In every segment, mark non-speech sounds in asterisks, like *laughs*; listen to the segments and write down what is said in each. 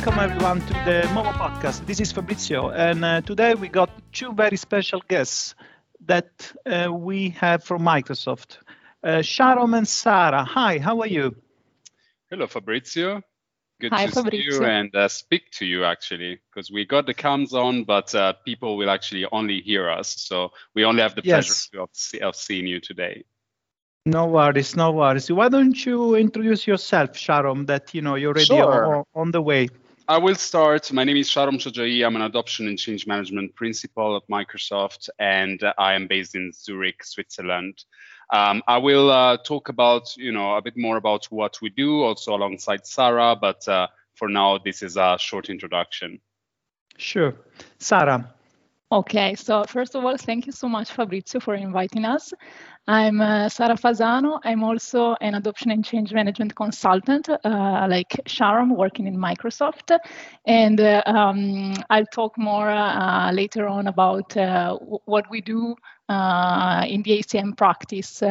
welcome everyone to the Momo podcast. This is Fabrizio, and uh, today we got two very special guests that uh, we have from Microsoft, uh, Sharon and Sarah. Hi, how are you? Hello, Fabrizio. Good Hi, to Fabrizio. see you and uh, speak to you actually, because we got the cams on, but uh, people will actually only hear us. So we only have the Yes. pleasure of, see- of seeing you today. No worries, no worries. Why don't you introduce yourself, Sharon? That you know you're already Sure. on, on the way. I will start. My name is Sharon Chojai. I'm an adoption and change management principal at Microsoft, and I am based in Zurich, Switzerland. Um, I will uh, talk about, you know, a bit more about what we do, also alongside Sarah. But uh, for now, this is a short introduction. Sure, Sarah. Okay, so first of all, thank you so much, Fabrizio, for inviting us. I'm uh, Sara Fasano. I'm also an adoption and change management consultant, uh, like Sharon, working in Microsoft. And uh, um, I'll talk more uh, later on about uh, what we do uh, in the ACM practice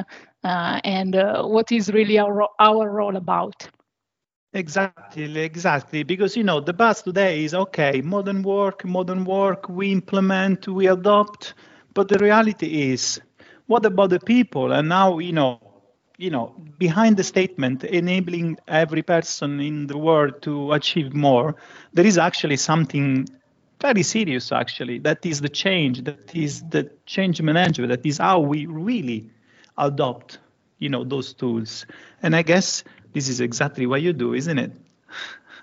and what is really our, our role about. Exactly, exactly. Because you know the buzz today is okay, modern work, modern work. We implement, we adopt, but the reality is, what about the people? And now you know, you know, behind the statement, enabling every person in the world to achieve more, there is actually something very serious. Actually, that is the change. That is the change management. That is how we really adopt, you know, those tools. And I guess this is exactly what you do, isn't it?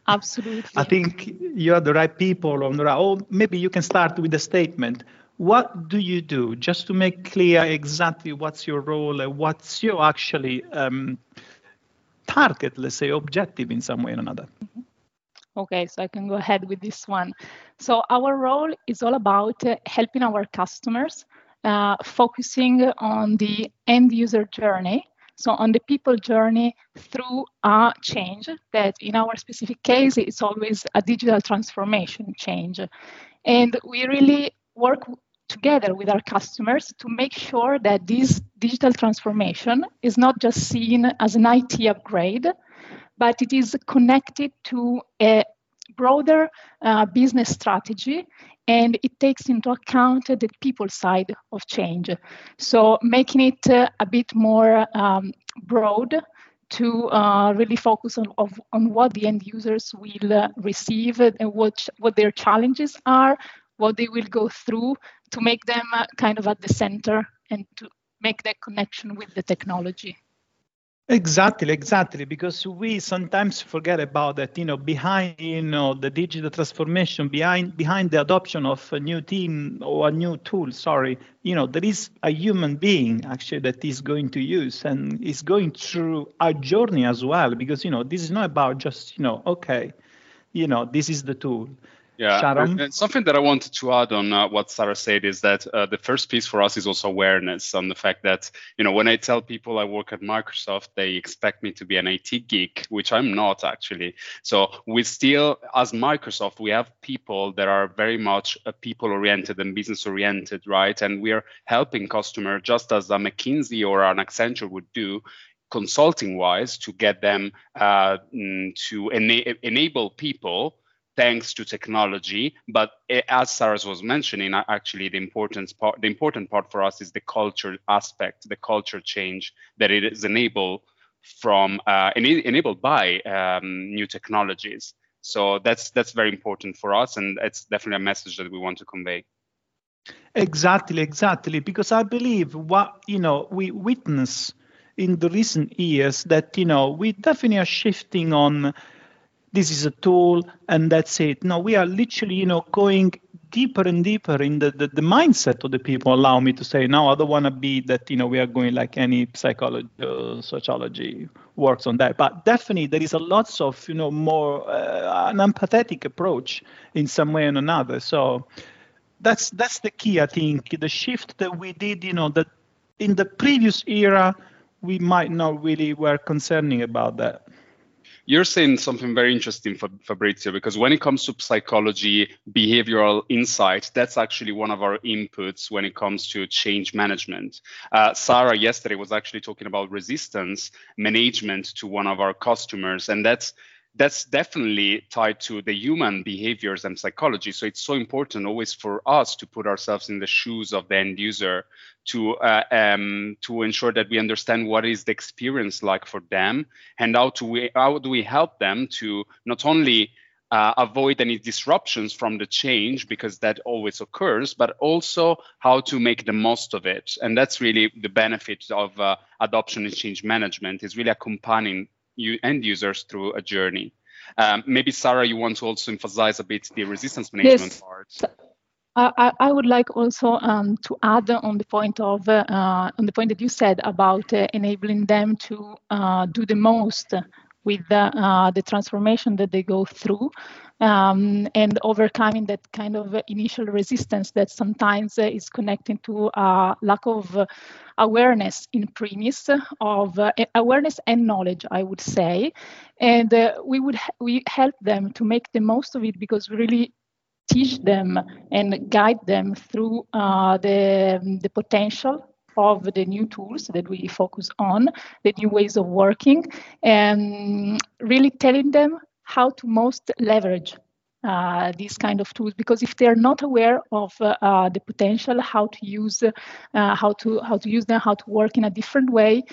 Absolutely. I think you are the right people on the right. Oh, maybe you can start with a statement. What do you do, just to make clear exactly what's your role and what's your actually um, target, let's say, objective in some way or another? Okay, so I can go ahead with this one. So our role is all about uh, helping our customers, uh, focusing on the end user journey. So on the people journey through a change that in our specific case, it's always a digital transformation change. And we really work together with our customers to make sure that this digital transformation is not just seen as an IT upgrade, but it is connected to a broader uh, business strategy and it takes into account the people side of change. So making it uh, a bit more um, broad to uh, really focus on, of, on what the end users will uh, receive and what, what their challenges are, what they will go through to make them uh, kind of at the center and to make that connection with the technology. Exactly, exactly. Because we sometimes forget about that. You know, behind you know the digital transformation, behind behind the adoption of a new team or a new tool. Sorry, you know, there is a human being actually that is going to use and is going through a journey as well. Because you know, this is not about just you know, okay, you know, this is the tool. Yeah, and- and something that I wanted to add on uh, what Sarah said is that uh, the first piece for us is also awareness on the fact that you know when I tell people I work at Microsoft, they expect me to be an IT geek, which I'm not actually. So we still, as Microsoft, we have people that are very much uh, people oriented and business oriented, right? And we are helping customer just as a McKinsey or an Accenture would do consulting wise to get them uh, mm, to ena- enable people thanks to technology but as Sarah was mentioning actually the importance part the important part for us is the culture aspect the culture change that it is enabled from uh, enabled by um, new technologies so that's that's very important for us and it's definitely a message that we want to convey Exactly, exactly. Because I believe what you know we witness in the recent years that you know we definitely are shifting on. This is a tool, and that's it. No, we are literally you know going deeper and deeper in the, the, the mindset of the people. Allow me to say now, I don't want to be that you know we are going like any psychology or sociology works on that, but definitely there is a lots of you know more uh, an empathetic approach in some way or another. So that's that's the key i think the shift that we did you know that in the previous era we might not really were concerning about that You're saying something very interesting, Fa- Fabrizio, because when it comes to psychology, behavioral insight, that's actually one of our inputs when it comes to change management. Uh, Sarah yesterday was actually talking about resistance management to one of our customers, and that's that's definitely tied to the human behaviors and psychology. So it's so important always for us to put ourselves in the shoes of the end user to uh, um, to ensure that we understand what is the experience like for them and how to we, how do we help them to not only uh, avoid any disruptions from the change because that always occurs, but also how to make the most of it. And that's really the benefit of uh, adoption and change management is really accompanying end users through a journey. Um, maybe Sarah, you want to also emphasize a bit the resistance management yes. part. I, I, would like also um, to add on the point of uh, on the point that you said about uh, enabling them to uh, do the most with uh, the transformation that they go through um, and overcoming that kind of initial resistance that sometimes uh, is connected to a lack of uh, awareness in premise of uh, awareness and knowledge i would say. And uh, we would we help them to make the most of it because we really teach them and guide them through uh, the, the potential of the new tools that we focus on, the new ways of working, and really telling them how to most leverage uh, these kind of tools. Because if they're not aware of uh, uh, the potential how to use uh, how to how to use them how to work in a different way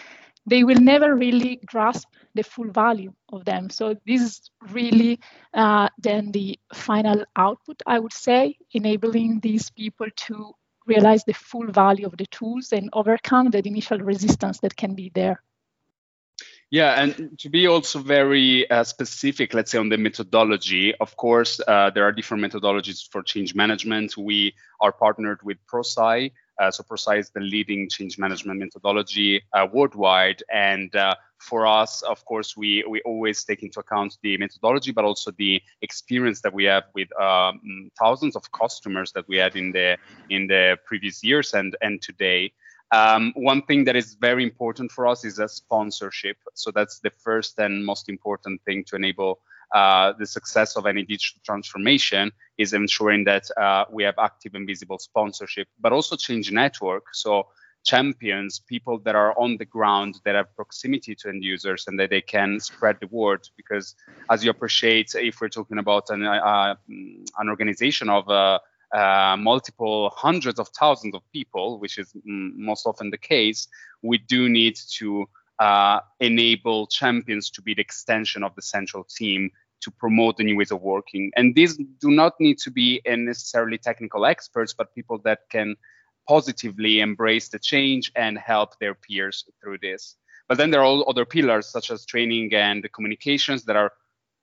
they will never really grasp the full value of them. So this is really uh, then the final output i would say enabling these people to realize the full value of the tools and overcome that initial resistance that can be there. Yeah, and to be also very uh, specific, let's say on the methodology, of course, uh, there are different methodologies for change management. We are partnered with ProSci. Uh, so ProSci is the leading change management methodology uh, worldwide. And uh, for us, of course, we, we always take into account the methodology, but also the experience that we have with um, thousands of customers that we had in the in the previous years and and today. Um, one thing that is very important for us is a sponsorship. So that's the first and most important thing to enable uh, the success of any digital transformation is ensuring that uh, we have active and visible sponsorship, but also change network. So champions, people that are on the ground that have proximity to end users and that they can spread the word. Because as you appreciate, if we're talking about an, uh, an organization of uh, uh, multiple hundreds of thousands of people, which is most often the case, we do need to uh, enable champions to be the extension of the central team to promote the new ways of working. And these do not need to be necessarily technical experts, but people that can positively embrace the change and help their peers through this. But then there are all other pillars such as training and communications that are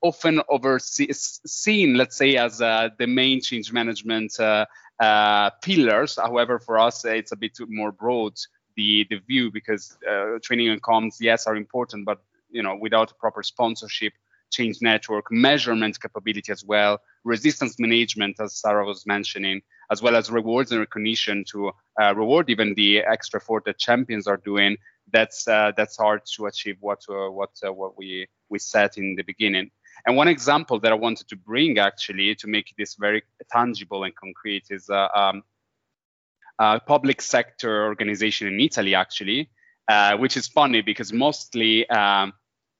often overseen, let's say, as uh, the main change management uh, uh, pillars. However, for us, it's a bit more broad the the view because uh, training and comms, yes, are important, but you know, without proper sponsorship, change network, measurement capability as well, resistance management, as Sarah was mentioning, as well as rewards and recognition to uh, reward even the extra effort that champions are doing. That's uh, that's hard to achieve what uh, what uh, what we we set in the beginning. And one example that I wanted to bring actually to make this very tangible and concrete is uh, um, a public sector organization in Italy actually, uh, which is funny because mostly um,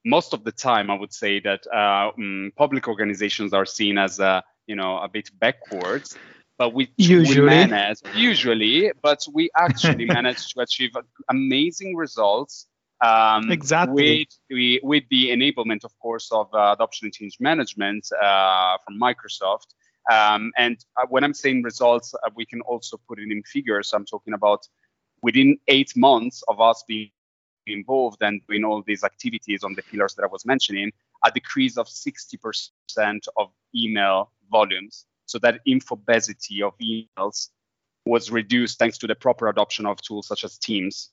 most of the time I would say that um, public organizations are seen as uh, you know a bit backwards but we usually. we manage usually but we actually *laughs* manage to achieve amazing results um, exactly. with, with the enablement of course of uh, adoption and change management uh, from microsoft. Um, and uh, when i'm saying results uh, we can also put it in figures. I'm talking about within eight months of us being involved and doing all these activities on the pillars that I was mentioning, a decrease of 60% of email volumes. So that infobesity of emails was reduced thanks to the proper adoption of tools such as Teams.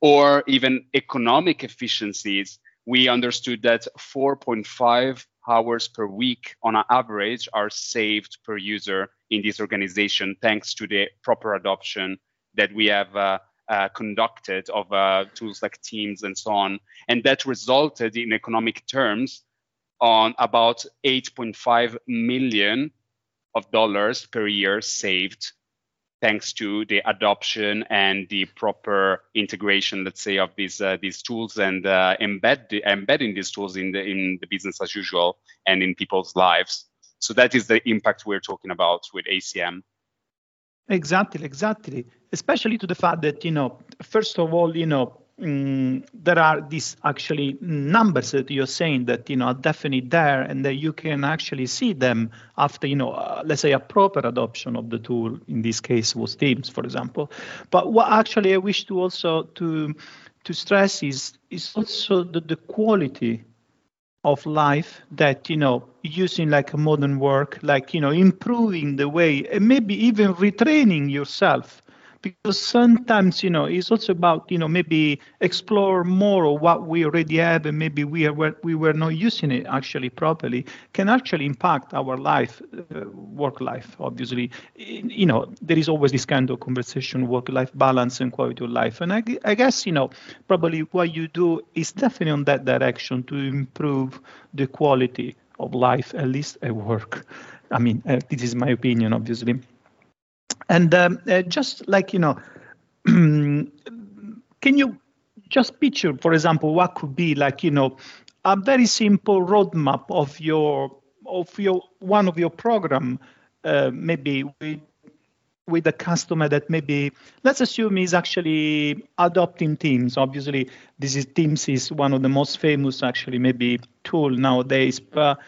Or even economic efficiencies, we understood that 4.5 hours per week on average are saved per user in this organization thanks to the proper adoption that we have uh, uh, conducted of uh, tools like Teams and so on. And that resulted in economic terms on about 8.5 million of dollars per year saved thanks to the adoption and the proper integration, let's say, of these uh, these tools and uh, embed the, embedding these tools in the in the business as usual and in people's lives. So that is the impact we're talking about with ACM. Exactly, exactly. Especially to the fact that you know, first of all, you know, mm, there are these actually numbers that you're saying that you know are definitely there and that you can actually see them after you know uh, let's say a proper adoption of the tool in this case was teams for example. But what actually i wish to also to to stress is is also the, the quality of life that you know using like a modern work like you know improving the way and maybe even retraining yourself because sometimes you know it's also about you know maybe explore more of what we already have and maybe we are we were not using it actually properly can actually impact our life uh, work life obviously. You know there is always this kind of conversation work life balance and quality of life. And I, I guess you know probably what you do is definitely on that direction to improve the quality of life at least at work. I mean uh, this is my opinion obviously and um, uh, just like, you know, *clears throat* can you just picture, for example, what could be like, you know, a very simple roadmap of your of your one of your program, uh, maybe with with a customer that maybe let's assume is actually adopting Teams. Obviously, this is Teams is one of the most famous actually maybe tool nowadays, but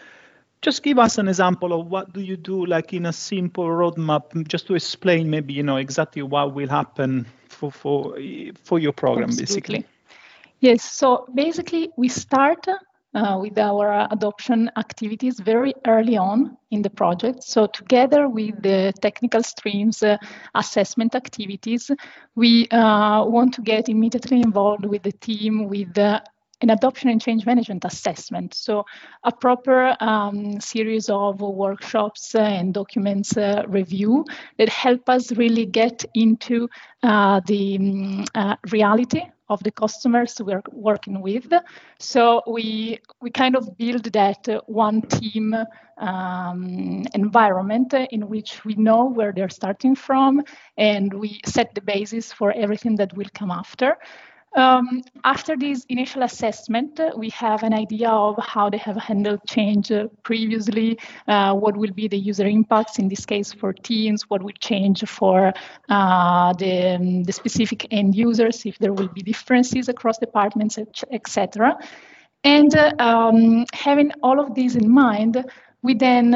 just give us an example of what do you do like in a simple roadmap just to explain maybe you know exactly what will happen for for for your program Absolutely. basically yes so basically we start uh, with our adoption activities very early on in the project. So together with the technical streams uh, assessment activities, we uh, want to get immediately involved with the team with an adoption and change management assessment. So a proper um, series of workshops and documents uh, review that help us really get into uh, the um, uh, reality of the customers we're working with. So we we kind of build that uh, one team um, environment in which we know where they're starting from and we set the basis for everything that will come after. Um, after this initial assessment, uh, we have an idea of how they have handled change uh, previously, uh, what will be the user impacts, in this case for teams, what will change for uh, the, um, the specific end users, if there will be differences across departments, etc. And um, having all of these in mind, we then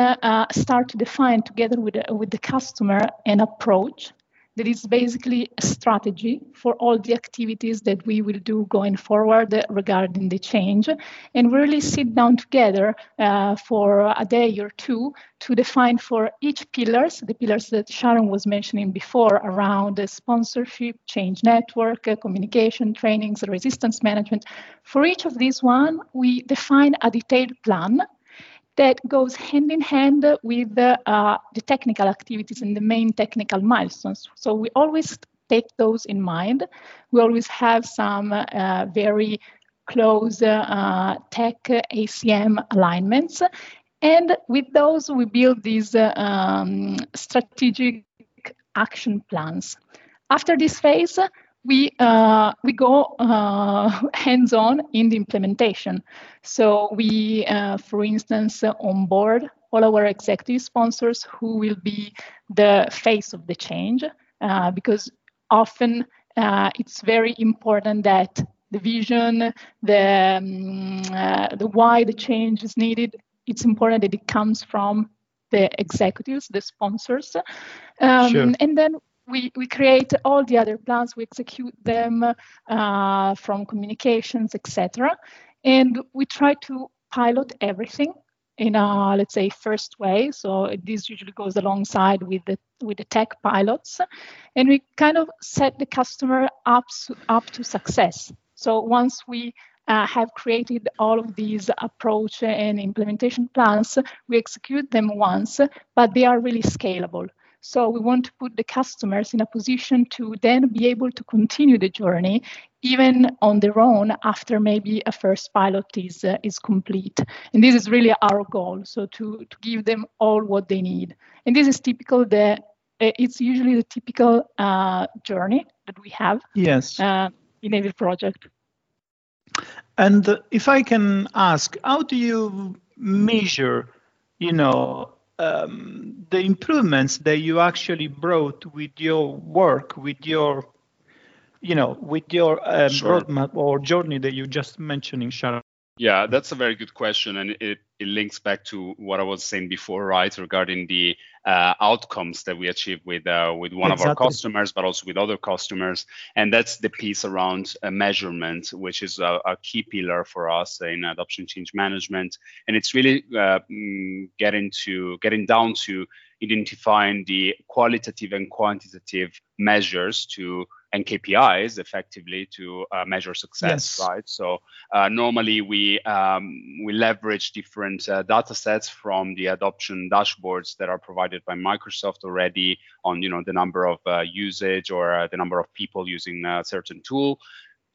start to define together with, with the customer an approach that is basically a strategy for all the activities that we will do going forward regarding the change and really sit down together uh, for a day or two to define for each pillars the pillars that sharon was mentioning before around the sponsorship change network uh, communication trainings resistance management. For each of these one we define a detailed plan that goes hand in hand with the, uh, the technical activities and the main technical milestones. So we always take those in mind. We always have some uh, very close uh, tech ACM alignments. And with those, we build these um, strategic action plans. After this phase, we uh, we go uh, *laughs* hands-on in the implementation. So we, uh, for instance, onboard all our executive sponsors who will be the face of the change, uh, because often uh, it's very important that the vision, the um, uh, the why the change is needed. It's important that it comes from the executives, the sponsors, um, sure. and then we, we create all the other plans, we execute them uh, from communications, etc. And we try to pilot everything in a let's say first way. So this usually goes alongside with the with the tech pilots. And we kind of set the customer up up to success. So once we uh, have created all of these approach and implementation plans we execute them once but they are really scalable so we want to put the customers in a position to then be able to continue the journey even on their own after maybe a first pilot is uh, is complete. And this is really our goal. So to, to give them all what they need. And this is typical the it's usually the typical uh, journey that we have. Yes. Uh, in every project. And if I can ask, how do you measure, you know, um, the improvements that you actually brought with your work, with your, you know, with your um, sure. roadmap or journey that you just mentioned, Sharon? Yeah, that's a very good question, and it, it links back to what I was saying before, right, regarding the uh, outcomes that we achieve with uh, with one exactly. of our customers, but also with other customers, and that's the piece around uh, measurement, which is a, a, key pillar for us in adoption change management, and it's really uh, mm, getting to getting down to identifying the qualitative and quantitative measures to and KPIs effectively to uh, measure success, yes. right? So uh, normally we um, we leverage different uh, data sets from the adoption dashboards that are provided by Microsoft already on you know the number of uh, usage or uh, the number of people using a certain tool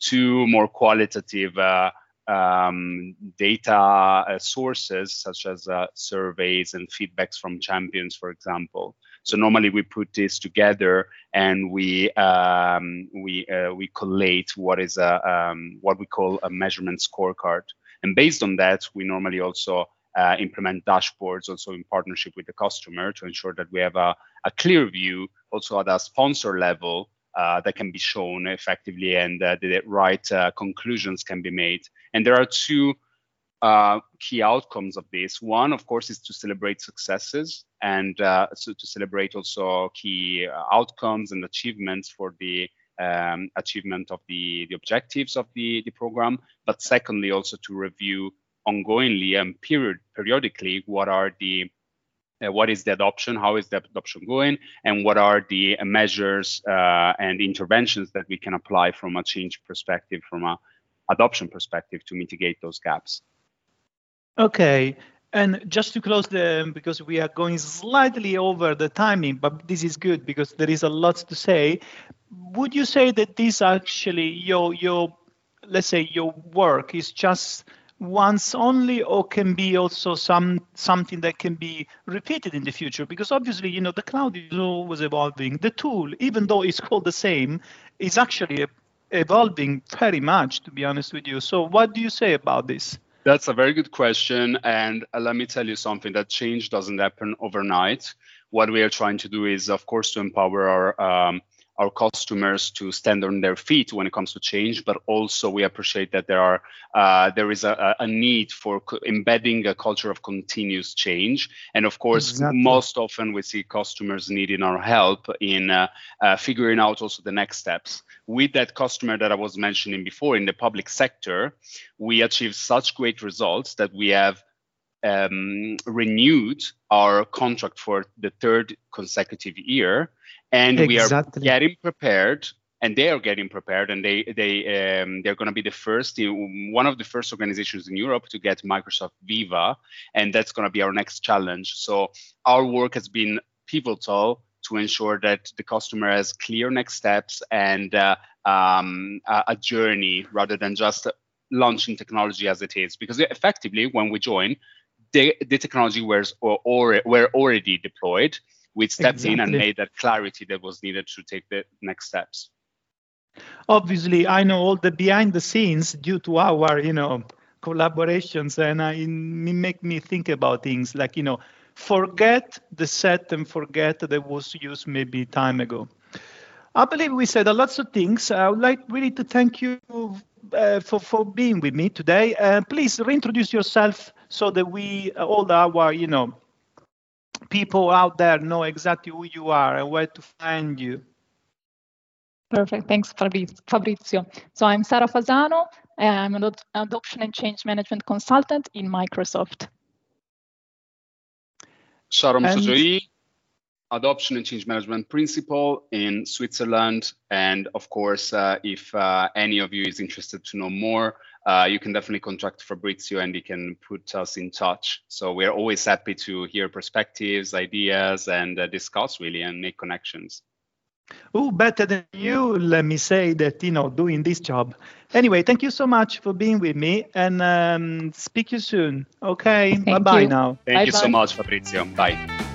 to more qualitative uh, um, data uh, sources such as uh, surveys and feedbacks from champions, for example. So normally we put this together and we um, we uh, we collate what is a um, what we call a measurement scorecard. And based on that, we normally also uh, implement dashboards also in partnership with the customer to ensure that we have a, a clear view also at a sponsor level uh, that can be shown effectively and uh, the right uh, conclusions can be made. And there are two uh, key outcomes of this. One, of course, is to celebrate successes and uh, so to celebrate also key outcomes and achievements for the um, achievement of the, the objectives of the, the program. But secondly, also to review ongoingly and period periodically what are the uh, what is the adoption, how is the adoption going, and what are the measures uh, and interventions that we can apply from a change perspective, from a adoption perspective to mitigate those gaps. Okay, and just to close the, because we are going slightly over the timing, but this is good because there is a lot to say. Would you say that this actually your your let's say your work is just once only or can be also some something that can be repeated in the future? Because obviously you know the cloud is always evolving. The tool even though it's called the same is actually evolving very much to be honest with you. So what do you say about this that's a very good question and uh, let me tell you something that change doesn't happen overnight. What we are trying to do is of course to empower our um, our customers to stand on their feet when it comes to change, but also we appreciate that there are uh, there is a, a, need for co- embedding a culture of continuous change. And of course, exactly. most often we see customers needing our help in uh, uh, figuring out also the next steps. With that customer that I was mentioning before in the public sector, we achieved such great results that we have um, renewed our contract for the third consecutive year and exactly. we are getting prepared and they are getting prepared and they they um, they're going to be the first one of the first organizations in Europe to get Microsoft Viva and that's going to be our next challenge so our work has been pivotal to ensure that the customer has clear next steps and uh, um, a, a journey rather than just launching technology as it is because effectively when we join the, the technology was or, or were already deployed. We stepped exactly. in and made that clarity that was needed to take the next steps. Obviously i know all the behind the scenes due to our you know collaborations and I, it make me think about things like you know forget the set and forget that was used maybe time ago. I believe we said a lots of things. I would like really to thank you uh, for, for being with me today. Uh, please reintroduce yourself so that we uh, all our you know people out there know exactly who you are and where to find you. Perfect. Thanks, Fabrizio. So I'm Sara Fasano. I'm an adoption and change management consultant in Microsoft. Sharon and... adoption and change management principal in Switzerland. And of course, uh, if uh, any of you is interested to know more, uh, you can definitely contact Fabrizio and he can put us in touch. So we're always happy to hear perspectives, ideas, and uh, discuss really and make connections. Oh, better than you, let me say that, you know, doing this job. Anyway, thank you so much for being with me and um, speak to you soon. Okay, bye bye now. Thank bye you bye. so much, Fabrizio. Bye.